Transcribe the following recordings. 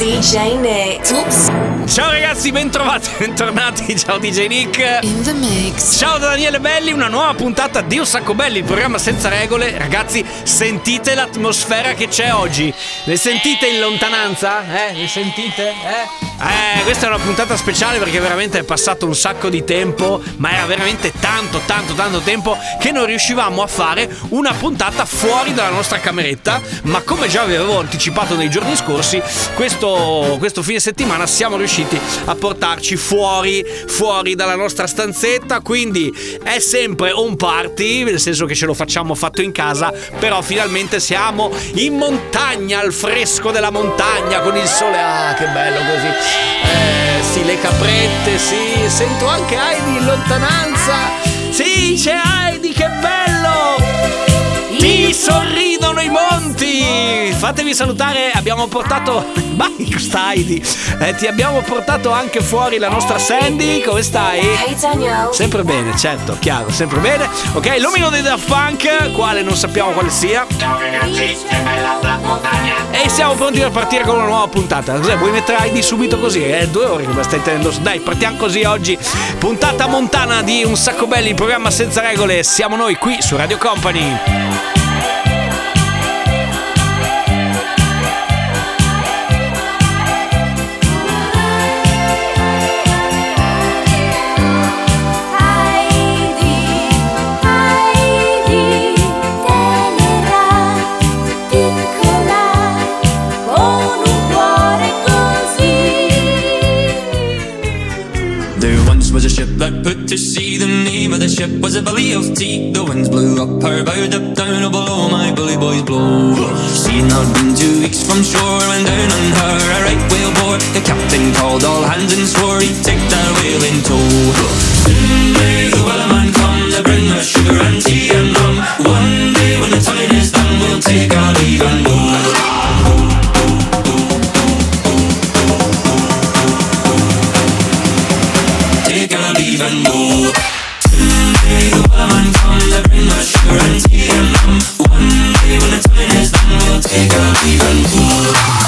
DJ Nick. Oops. Ciao ragazzi, bentrovati, bentornati. Ciao DJ Nick. In the mix. Ciao da Daniele Belli, una nuova puntata di Un Sacco Belli, il programma senza regole. Ragazzi, sentite l'atmosfera che c'è oggi. Le sentite in lontananza? Eh? Le sentite? Eh? Eh, questa è una puntata speciale perché veramente è passato un sacco di tempo, ma era veramente tanto, tanto, tanto tempo che non riuscivamo a fare una puntata fuori dalla nostra cameretta. Ma come già avevo anticipato nei giorni scorsi, questo, questo fine settimana siamo riusciti a portarci fuori, fuori dalla nostra stanzetta. Quindi è sempre un party, nel senso che ce lo facciamo fatto in casa, però finalmente siamo in montagna, al fresco della montagna, con il sole. Ah, che bello così. Eh, sì, le caprette, sì, sento anche Heidi in lontananza. Sì, c'è Heidi, che bello! Ti sorridono i monti! Fatevi salutare, abbiamo portato. Vai, questa Heidi! Eh, ti abbiamo portato anche fuori la nostra Sandy, come stai? Sempre bene, certo, chiaro, sempre bene. Ok, l'omino dei Daft Punk, quale non sappiamo quale sia. E siamo pronti per partire con una nuova puntata. Cos'è? Vuoi mettere Heidi subito così? È due ore che mi stai tenendo. Dai, partiamo così oggi. Puntata montana di Un sacco belli, il programma senza regole. Siamo noi qui su Radio Company. Once was a ship that put to sea. The name of the ship was a Billy of Tea. The winds blew up her bow, up down, oh below my bully boys blow. She had not been two weeks from shore when down on her a right whale bore. The captain called all hands and swore he'd take that whale in tow. Soon may the wellerman take our leave and go.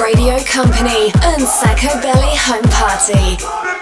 Radio Company and Sacco Belly Home Party.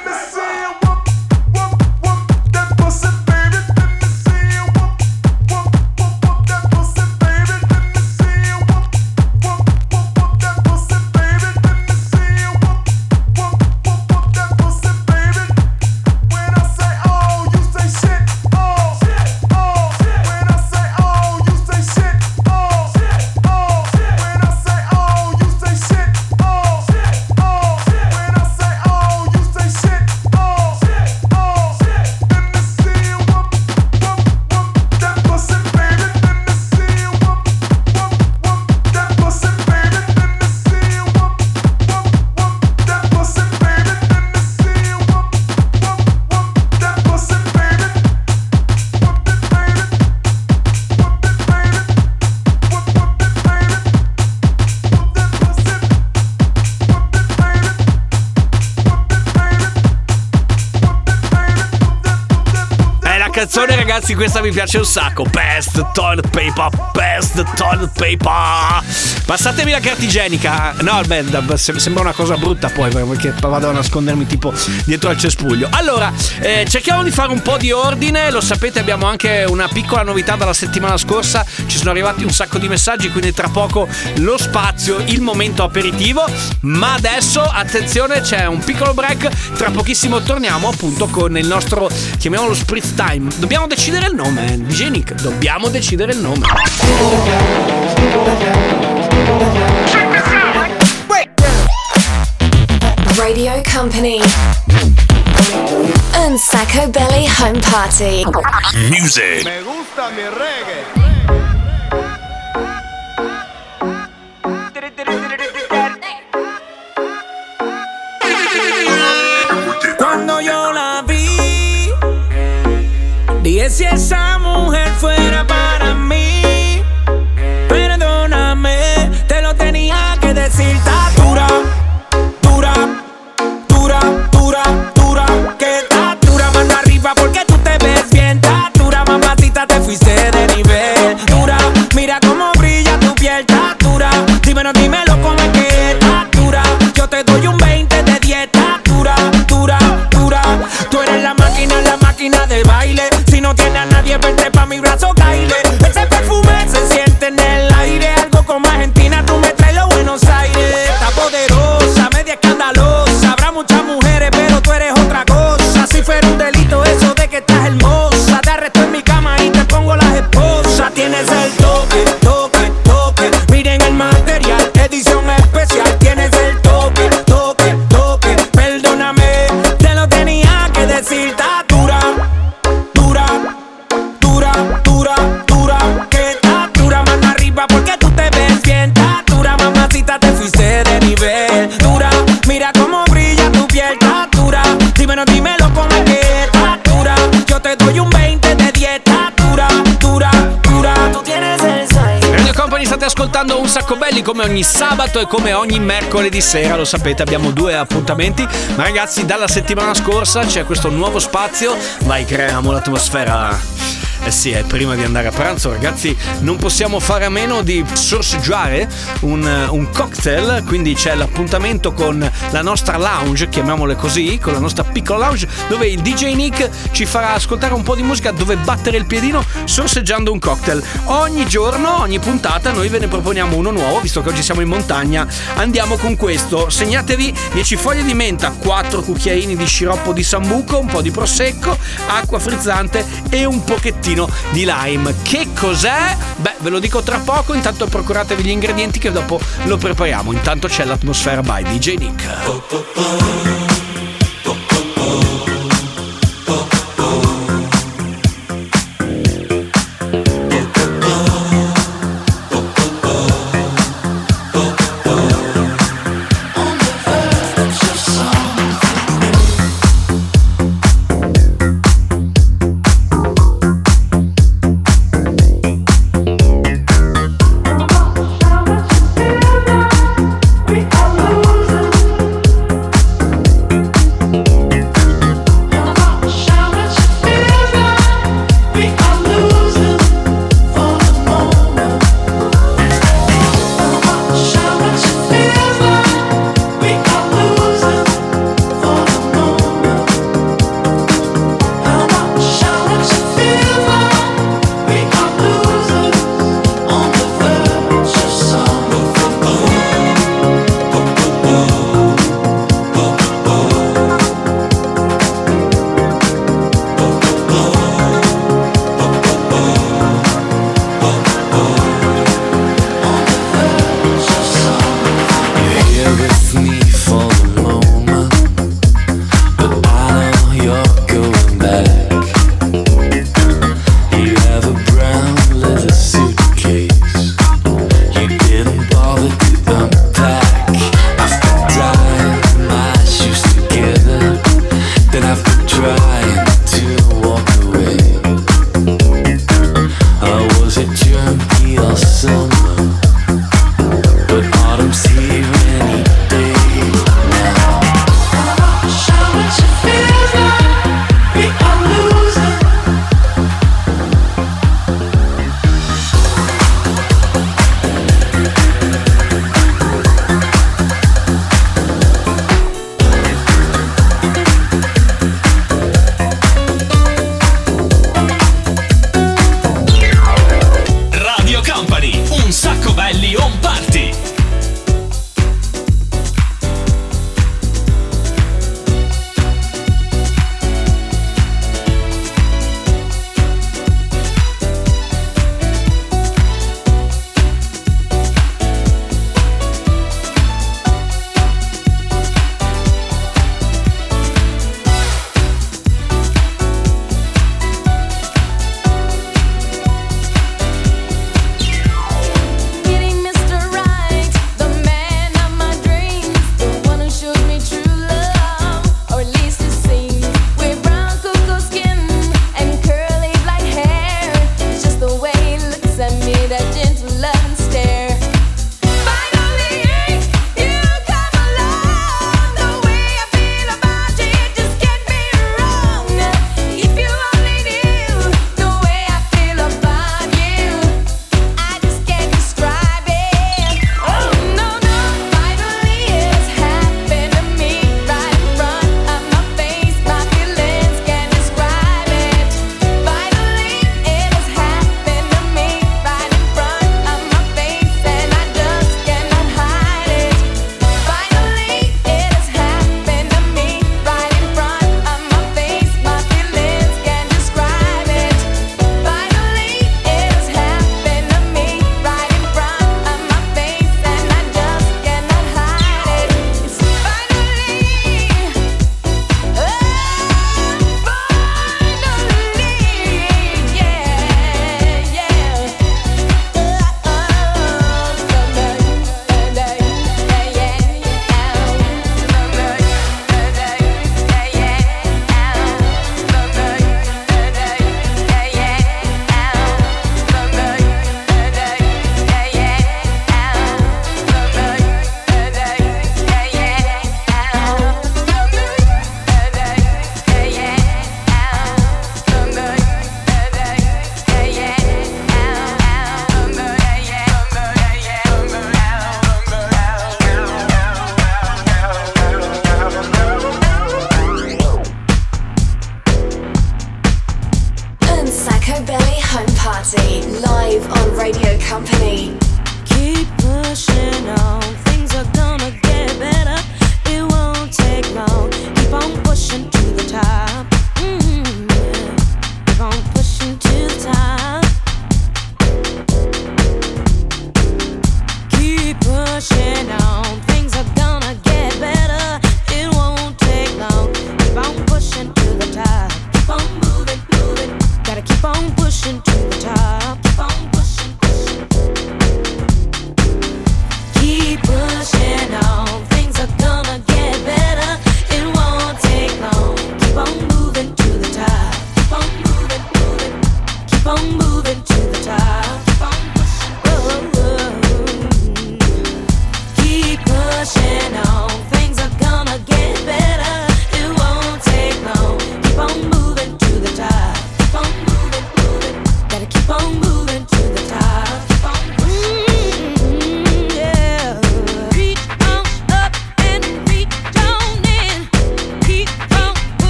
Ragazzi, questa mi piace un sacco. Best toilet paper, best toilet paper. Passatemi la carta igienica. No, beh, sembra una cosa brutta poi, perché vado a nascondermi tipo dietro al cespuglio. Allora, eh, cerchiamo di fare un po' di ordine. Lo sapete, abbiamo anche una piccola novità dalla settimana scorsa. Ci sono arrivati un sacco di messaggi, quindi tra poco lo spazio, il momento aperitivo. Ma adesso, attenzione, c'è un piccolo break. Tra pochissimo torniamo appunto con il nostro, chiamiamolo spritz time. Dobbiamo decidere il nome, eh, DJ Nick. Dobbiamo decidere il nome. Radio Company. And Sacco Belly Home Party. Music. Me gusta mi reggae. Cuando yo la vi, dije si esa mujer fuera belli come ogni sabato e come ogni mercoledì sera, lo sapete abbiamo due appuntamenti, ma ragazzi dalla settimana scorsa c'è questo nuovo spazio, vai creiamo l'atmosfera. Eh sì, è prima di andare a pranzo ragazzi non possiamo fare a meno di sorseggiare un, un cocktail, quindi c'è l'appuntamento con la nostra lounge, chiamiamole così, con la nostra piccola lounge, dove il DJ Nick ci farà ascoltare un po' di musica dove battere il piedino sorseggiando un cocktail. Ogni giorno, ogni puntata noi ve ne proponiamo uno nuovo, visto che oggi siamo in montagna, andiamo con questo. Segnatevi 10 foglie di menta, 4 cucchiaini di sciroppo di sambuco, un po' di prosecco, acqua frizzante e un pochettino di lime. Che cos'è? Beh, ve lo dico tra poco, intanto procuratevi gli ingredienti che dopo lo prepariamo. Intanto c'è l'atmosfera by DJ Nick.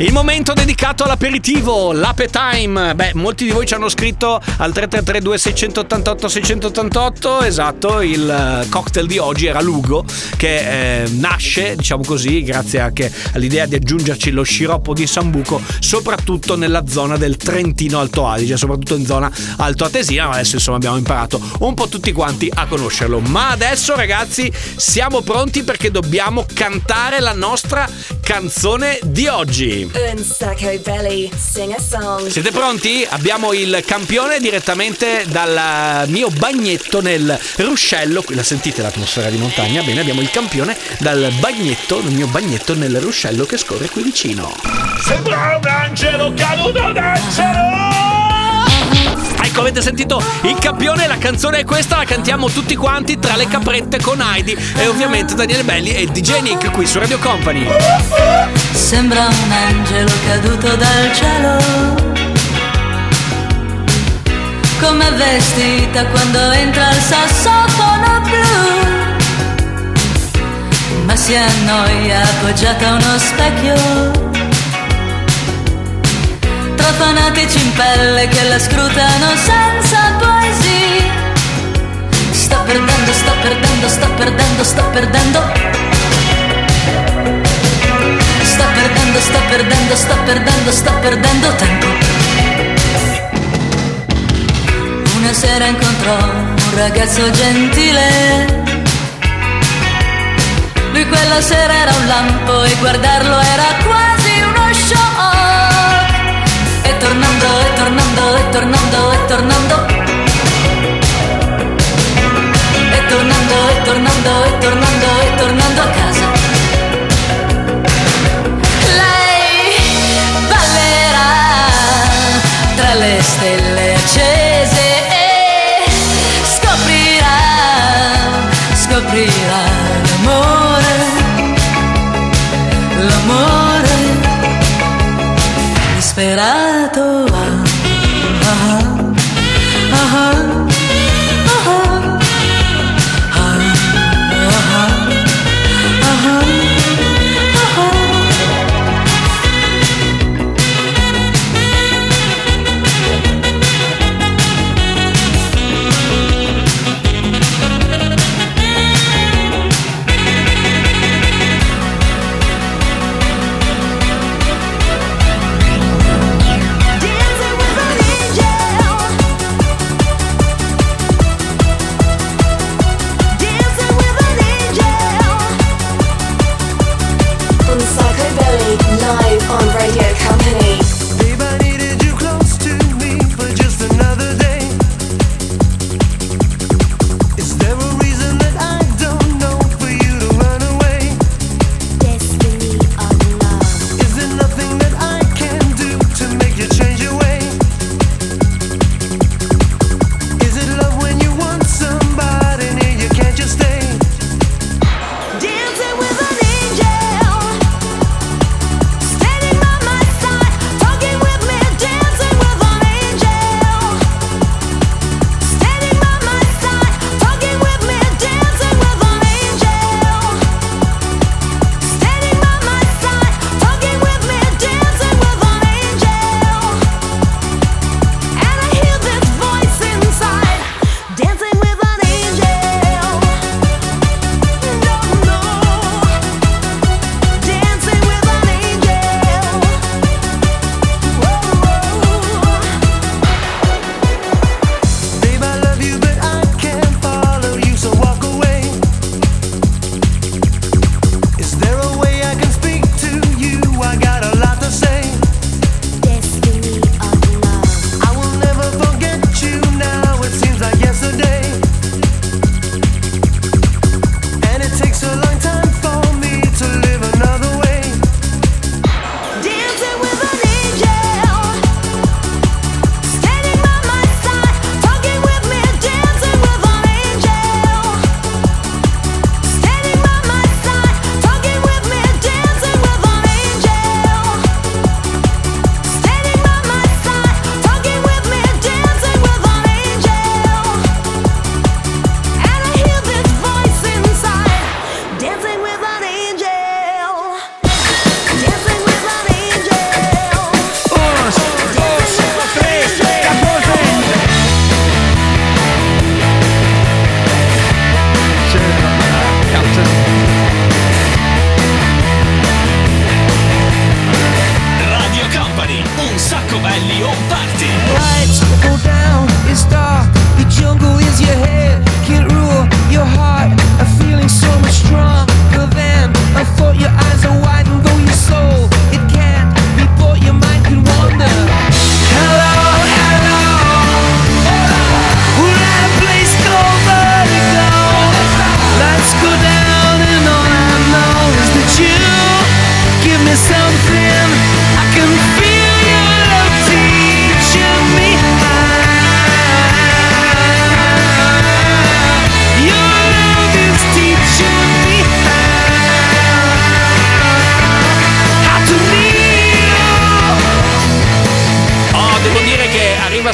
Il momento dedicato all'aperitivo, l'ape time. Beh, molti di voi ci hanno scritto al 3332 688 688. Esatto, il eh, cocktail di oggi era Lugo, che eh, nasce, diciamo così, grazie anche all'idea di aggiungerci lo sciroppo di sambuco, soprattutto nella zona del Trentino Alto Adige, soprattutto in zona Alto Atesina. Ma adesso insomma abbiamo imparato un po' tutti quanti a conoscerlo. Ma adesso, ragazzi, siamo pronti perché dobbiamo cantare la nostra canzone di oggi. Un Sacco Belly, sing a song. Siete pronti? Abbiamo il campione direttamente dal mio bagnetto nel ruscello. La sentite l'atmosfera di montagna? Bene, abbiamo il campione dal bagnetto, il mio bagnetto nel ruscello che scorre qui vicino. Sembra un angelo caduto dal cielo. Ecco, avete sentito il campione? La canzone è questa, la cantiamo tutti quanti tra le caprette con Heidi e ovviamente Daniele Belli e DJ Nick qui su Radio Company. Sembra un angelo caduto dal cielo. Come vestita quando entra il sassofono blu. Ma si annoia appoggiata a uno specchio. Fanatici in pelle che la scrutano senza poesia. Sta perdendo, sta perdendo, sta perdendo, sta perdendo. Sta perdendo, sta perdendo, sta perdendo, sta perdendo tempo. Una sera incontrò un ragazzo gentile. Lui quella sera era un lampo e guardarlo era quasi tornando, e tornando, e tornando, e tornando. E tornando, e tornando, e tornando, e tornando a casa. Lei ballerà tra le stelle accese e scoprirà, scoprirà l'amore, l'amore disperato.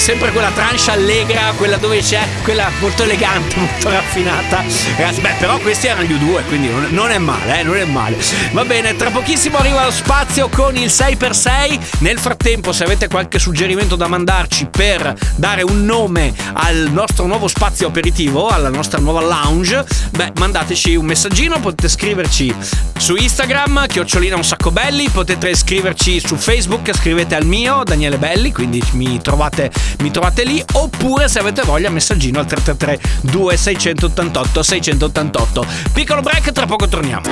Sempre quella tranche allegra, quella dove c'è, quella molto elegante, molto raffinata. Ragazzi, beh, però questi erano gli U2, quindi non, non è male, eh, non è male. Va bene, tra pochissimo arriva lo spazio con il 6x6. Nel frattempo, se avete qualche suggerimento da mandarci per dare un nome al nostro nuovo spazio aperitivo, alla nostra nuova lounge, beh, mandateci un messaggino, potete scriverci su Instagram, chiocciolina un sacco belli, potete scriverci su Facebook, scrivete al mio, Daniele Belli, quindi mi trovate, mi trovate lì, oppure se avete voglia messaggino al 333 2688 688. Piccolo break, tra poco torniamo.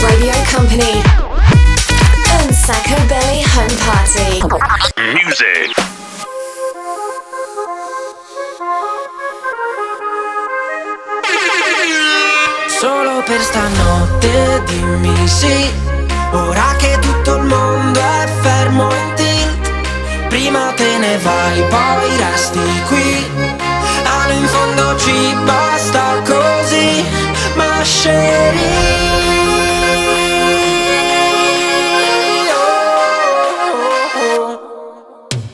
Radio Company. Un Sacco Belly Home Party. Music. Solo per stanotte dimmi sì Ora che tutto il mondo è Prima te ne vai, poi resti qui. Allo in fondo ci basta così Ma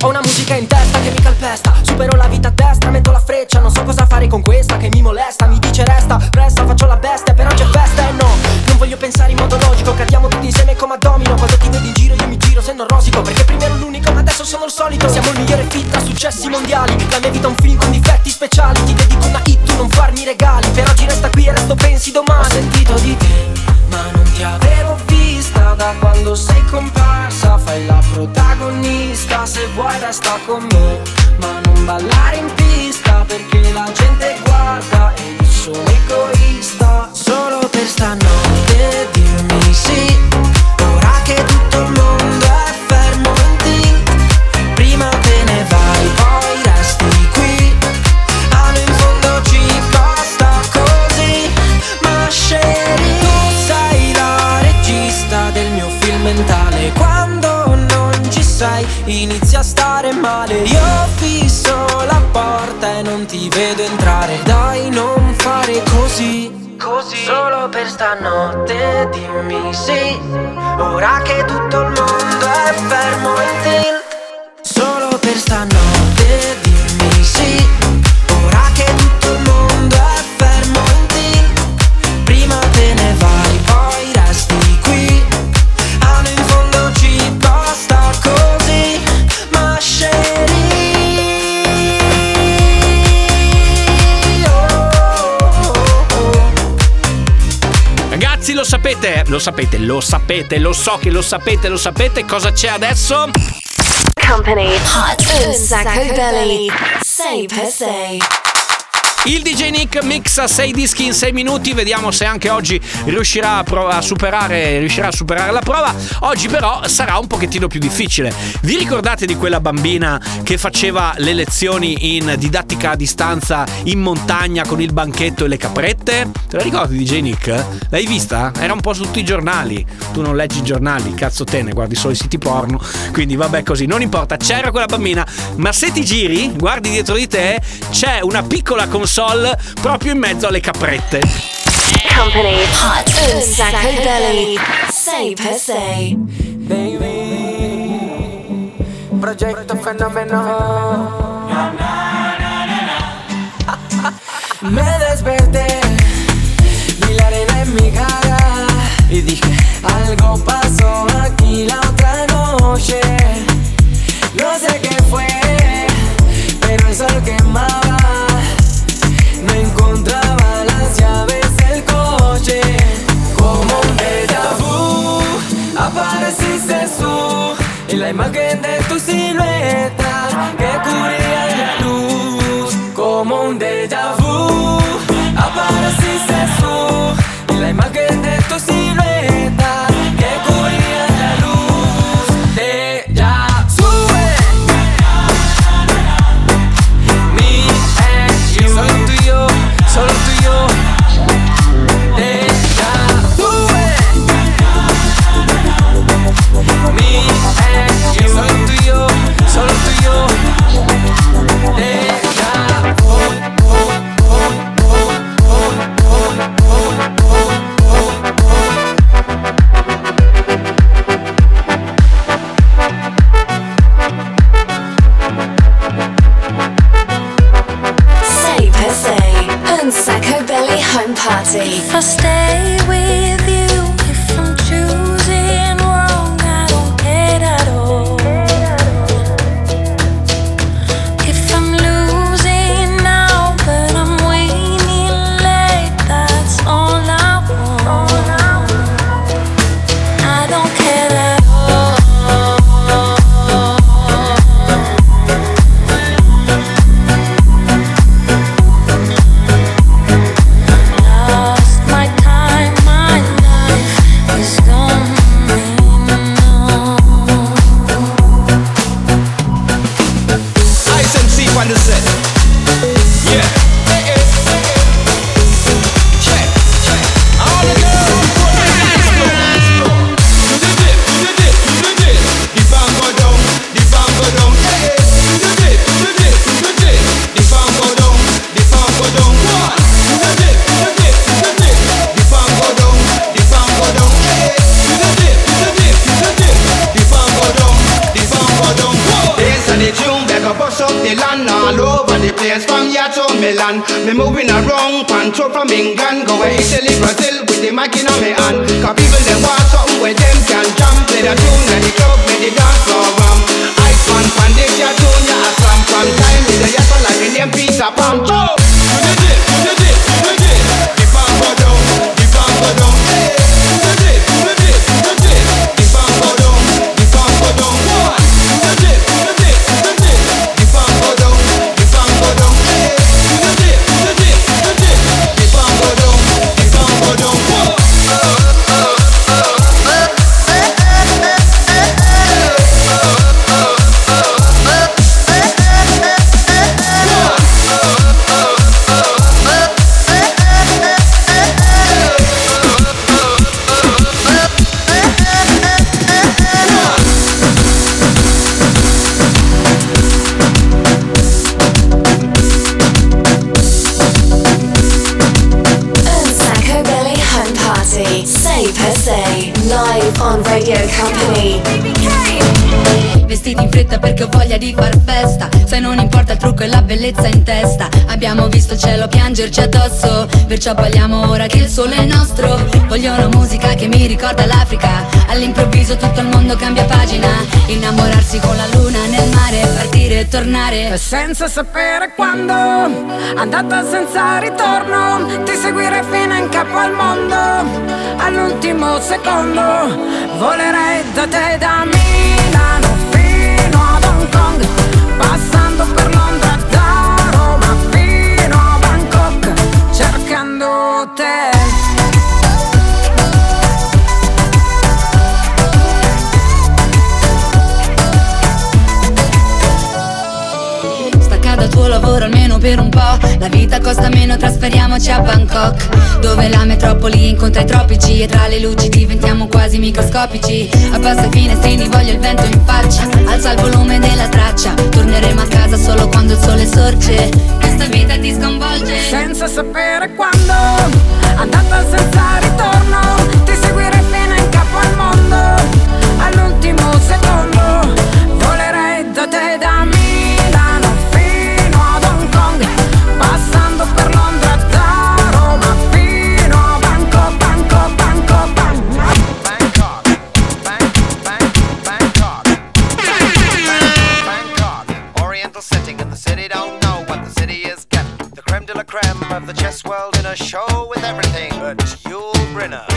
Ho una musica in testa che mi calpesta Supero la vita a destra, metto la freccia Non so cosa fare con questa che mi molesta Mi dice resta, presta, faccio la bestia Però c'è festa e no. Non voglio pensare in modo logico Cadiamo tutti insieme come a domino Quando ti vedo in giro io mi giro se non rosico Perché adesso sono il solito Siamo il migliore fit tra successi mondiali. La mia vita è un film con difetti speciali. Ti dedico una hit, tu non farmi regali. Per oggi resta qui e resto pensi domani. Ho sentito di te ma non ti avevo vista. Da quando sei comparsa Fai la protagonista. Se vuoi resta con me Ma non ballare in pista perché la gente guarda E io sono egoista. Solo per stanotte del mio film mentale. Quando non ci sei inizia a stare male. Io fisso la porta e non ti vedo entrare. Dai non fare così. Così. Solo per stanotte dimmi sì. Ora che tutto il mondo è fermo in tilt Solo per stanotte dimmi sì. Ora che tutto il mondo lo sapete, lo sapete, lo sapete, lo so che lo sapete, lo sapete cosa c'è adesso? Company. Hot. Un Sacco Belly. Say per say. Il DJ Nick mixa 6 dischi in 6 minuti, vediamo se anche oggi riuscirà a, pro- a superare, riuscirà a superare la prova. Oggi però sarà un pochettino più difficile. Vi ricordate di quella bambina che faceva le lezioni in didattica a distanza in montagna con il banchetto e le caprette? Te la ricordi DJ Nick? L'hai vista? Era un po' su tutti i giornali. Tu non leggi i giornali, cazzo te, ne guardi solo i siti porno. Quindi vabbè così, non importa, c'era quella bambina. Ma se ti giri, guardi dietro di te, c'è una piccola console proprio in mezzo alle caprette. Company. Hot. Un Sacco Belly. Say per say. Progetto fenomeno Me desperté Vi la arena en mi cara Y dije Algo pasó aquí la otra noche No sé qué fue Pero el sol quemaba Y la imagen de tu silueta. Italy, Brazil with the mic in my hand. Cause people them want something where them can jump. Play the tune and the club, make the dance go ram. Ice man, pan, your tune, yeah, slam. From time, to the yes, like in them Peter Pan. Chow! salvezza in testa. Abbiamo visto il cielo piangerci addosso. Perciò parliamo ora che il sole è nostro. Vogliono musica che mi ricorda l'Africa. All'improvviso tutto il mondo cambia pagina. Innamorarsi con la luna nel mare Partire e tornare. Senza sapere quando Andata senza ritorno Ti seguire fino in capo al mondo. All'ultimo secondo Volerei da te da Milano te. da tuo lavoro almeno per un po' La vita costa meno, trasferiamoci a Bangkok. Dove la metropoli incontra i tropici E tra le luci diventiamo quasi microscopici. Abbassa i finestrini, voglio il vento in faccia. Alza il volume della traccia. Torneremo a casa solo quando il sole sorge questa vita ti sconvolge. Senza sapere quando, andata senza ritorno show with everything but Yul Brynner.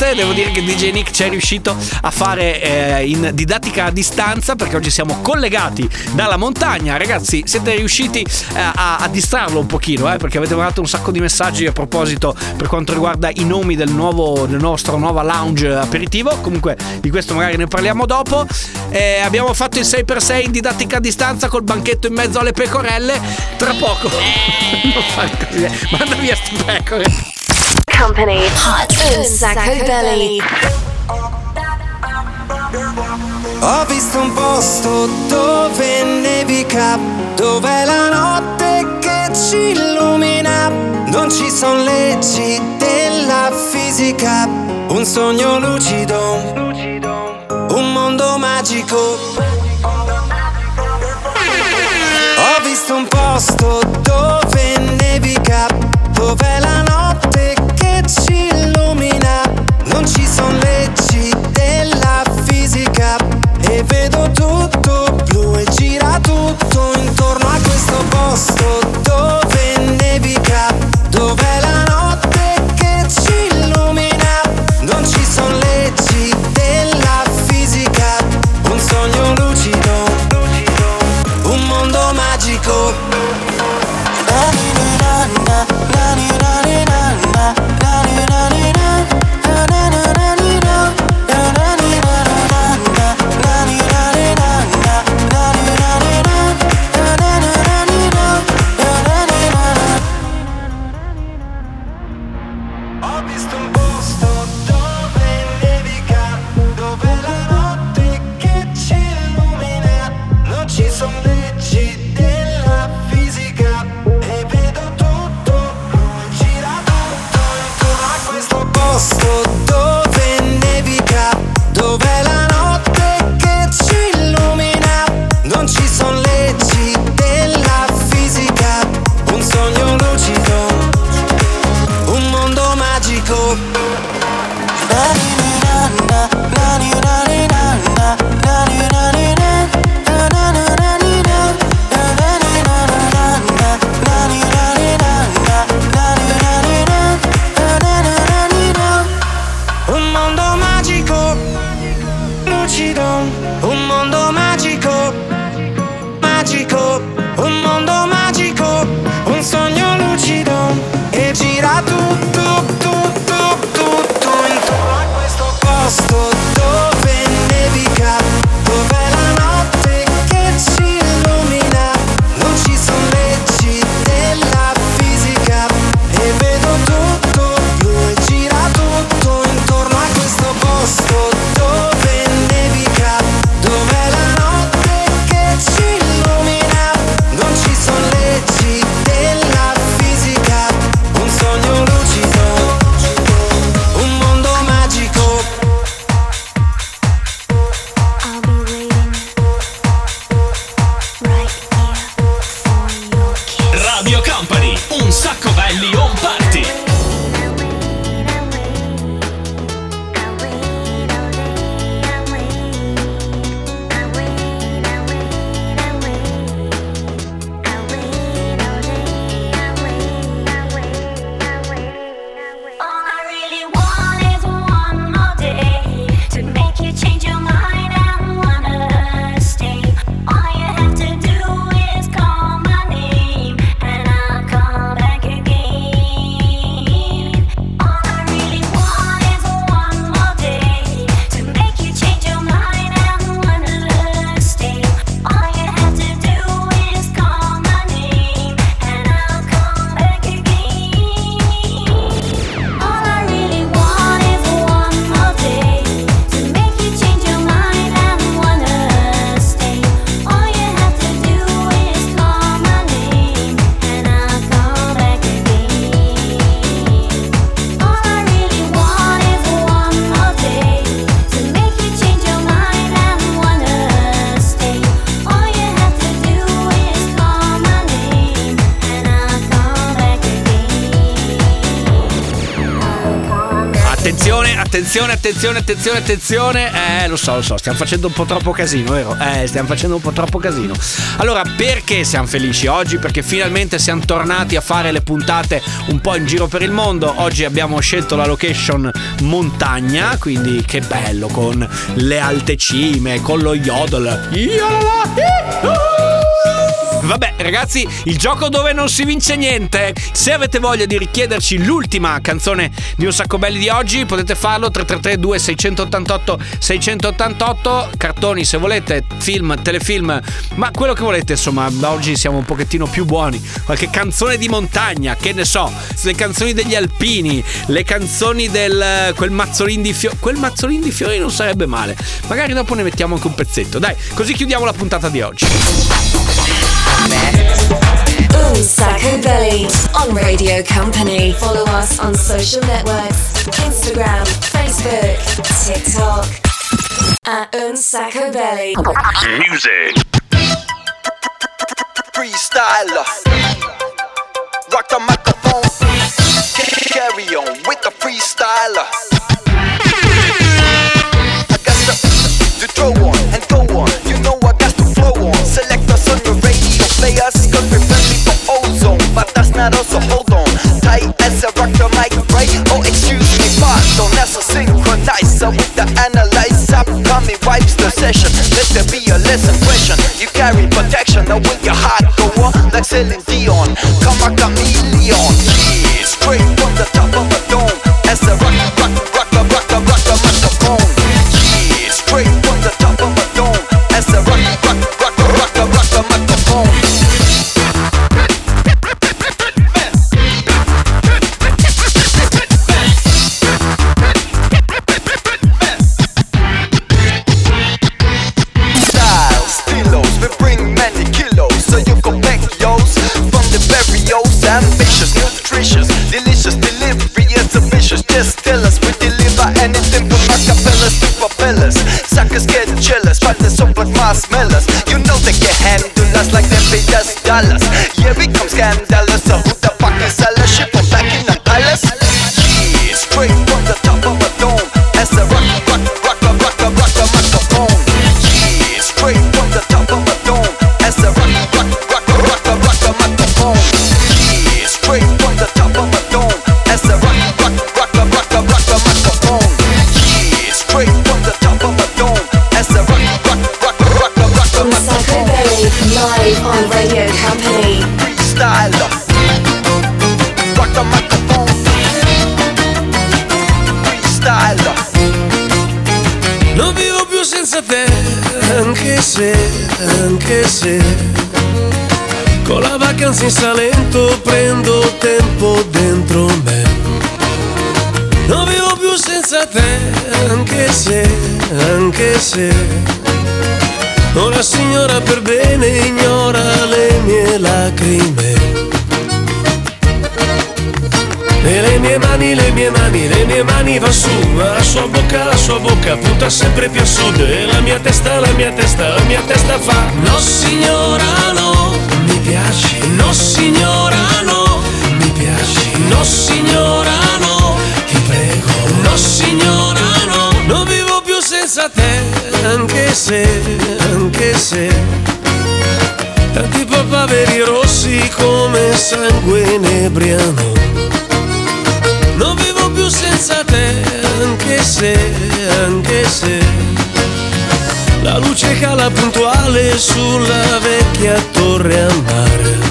Night. Devo dire che DJ Nick ci è riuscito a fare eh, in didattica a distanza perché oggi siamo collegati dalla montagna. Ragazzi, siete riusciti eh, a, a, distrarlo un pochino eh, perché avete mandato un sacco di messaggi a proposito per quanto riguarda i nomi del, nuovo, del nostro nuova lounge aperitivo. Comunque di questo magari ne parliamo dopo. Eh, abbiamo fatto il 6x6 in didattica a distanza col banchetto in mezzo alle pecorelle. Tra poco... Eh. non fare così. Manda via ste pecore. Company. Hot in Sacco Belly. Ho visto un posto dove nevica, dove la notte che ci illumina. Non ci sono leggi della fisica. Un sogno lucido, un mondo magico. Ho visto un posto dove nevica, dove la notte sucker Attenzione, attenzione, attenzione, attenzione. Eh, lo so, lo so, stiamo facendo un po' troppo casino, vero? Eh, stiamo facendo un po' troppo casino. Allora, perché siamo felici oggi? Perché finalmente siamo tornati a fare le puntate un po' in giro per il mondo. Oggi abbiamo scelto la location montagna, quindi che bello, con le alte cime, con lo yodel. Yodel. Vabbè, ragazzi, il gioco dove non si vince niente. Se avete voglia di richiederci l'ultima canzone di Un sacco belli di oggi, potete farlo 333 2688 688 cartoni se volete, film, telefilm, ma quello che volete, insomma, oggi siamo un pochettino più buoni. Qualche canzone di montagna, che ne so, le canzoni degli alpini, le canzoni del quel mazzolin di fiori, quel mazzolin di fiori non sarebbe male. Magari dopo ne mettiamo anche un pezzetto. Dai, così chiudiamo la puntata di oggi. Un Sacco Belly on Radio Company. Follow us on social networks Instagram, Facebook, TikTok. At Un Sacco Belly. Music. Freestyler. Rock the microphone. Carry on with the freestyler. I got to, to throw on and go on. Players. Cause we're friendly for ozone. But that's not us, hold on. Tight as a rock the mic, right? Oh, excuse me, pardon. That's a synchronizer with the analyzer. Coming wipes the session. Let there be a lesson question. You carry protection. Now will your heart go on like Celine Dion? Come a chameleon. Yeah, live on Radio Company. Freestyler Rock the microphone. Freestyler Non vivo più senza te, anche se, anche se. Con la vacanza in Salento prendo tempo dentro me. Non vivo più senza te, anche se, anche se Una signora per bene ignora le mie lacrime. E le mie mani, le mie mani, le mie mani va su, la sua bocca, la sua bocca punta sempre più a sud. E la mia testa, la mia testa, la mia testa fa No signora no, mi piaci, no signora no, mi piaci, no signora no, ti prego, no signora no, non vivo anche se, anche se Tanti papaveri rossi come sangue inebriano non vivo più senza te, anche se, anche se La luce cala puntuale sulla vecchia torre a mare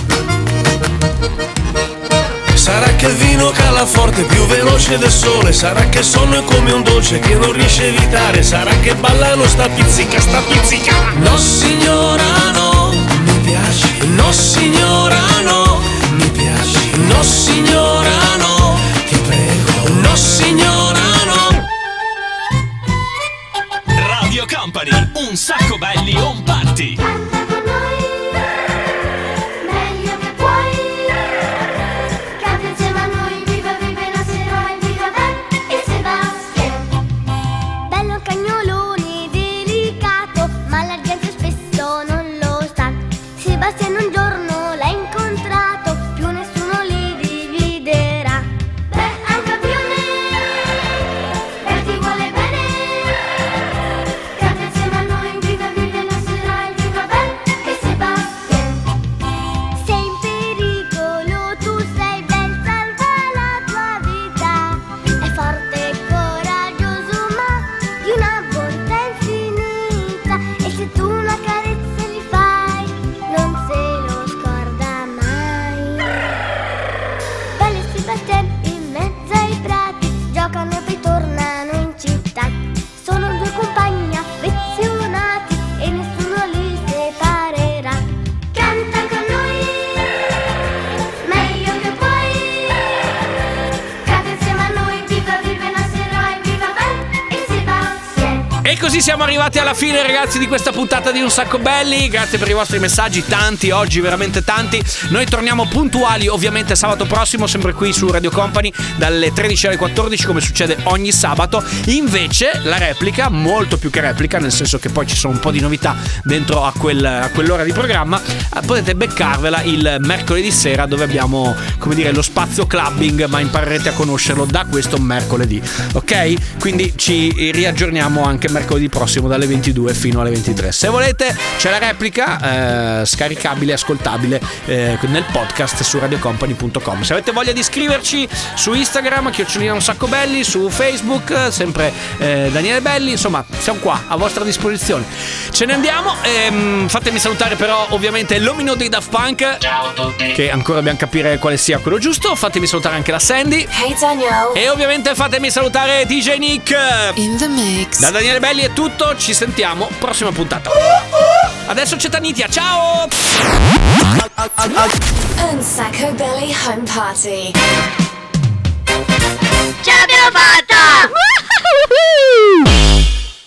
Sarà che il vino cala forte, più veloce del sole. Sarà che il sonno è come un dolce che non riesce a evitare. Sarà che ballano sta pizzica, sta pizzica. No signora no, mi piaci. No signora no, mi piaci. No signora no, ti prego. No signora no. Radio Company, un sacco belli on party. Eccoci, siamo arrivati alla fine ragazzi di questa puntata di Un Sacco Belli. Grazie per i vostri messaggi, tanti oggi, veramente tanti. Noi torniamo puntuali ovviamente sabato prossimo, sempre qui su Radio Company, dalle 13 alle 14 come succede ogni sabato. Invece la replica, molto più che replica, nel senso che poi ci sono un po' di novità dentro a, quel- a quell'ora di programma, eh, potete beccarvela il mercoledì sera dove abbiamo, come dire, lo spazio clubbing, ma imparerete a conoscerlo da questo mercoledì. Ok? Quindi ci riaggiorniamo anche mercoledì prossimo dalle 22 fino alle 23. Se volete c'è la replica eh, scaricabile, ascoltabile eh, nel podcast su radiocompany.com. Se avete voglia di iscriverci su Instagram, chiocciolina un sacco belli, su Facebook, sempre eh, Daniele Belli, insomma siamo qua a vostra disposizione. Ce ne andiamo, ehm, fatemi salutare però ovviamente l'omino dei Daft Punk. Che ancora dobbiamo capire quale sia quello giusto. Fatemi salutare anche la Sandy. Hey. E ovviamente fatemi salutare DJ Nick. In the mix. Da Daniele Belli è tutto, ci sentiamo prossima puntata. Adesso c'è Tanitia, ciao! Ciao Belly Home fatta!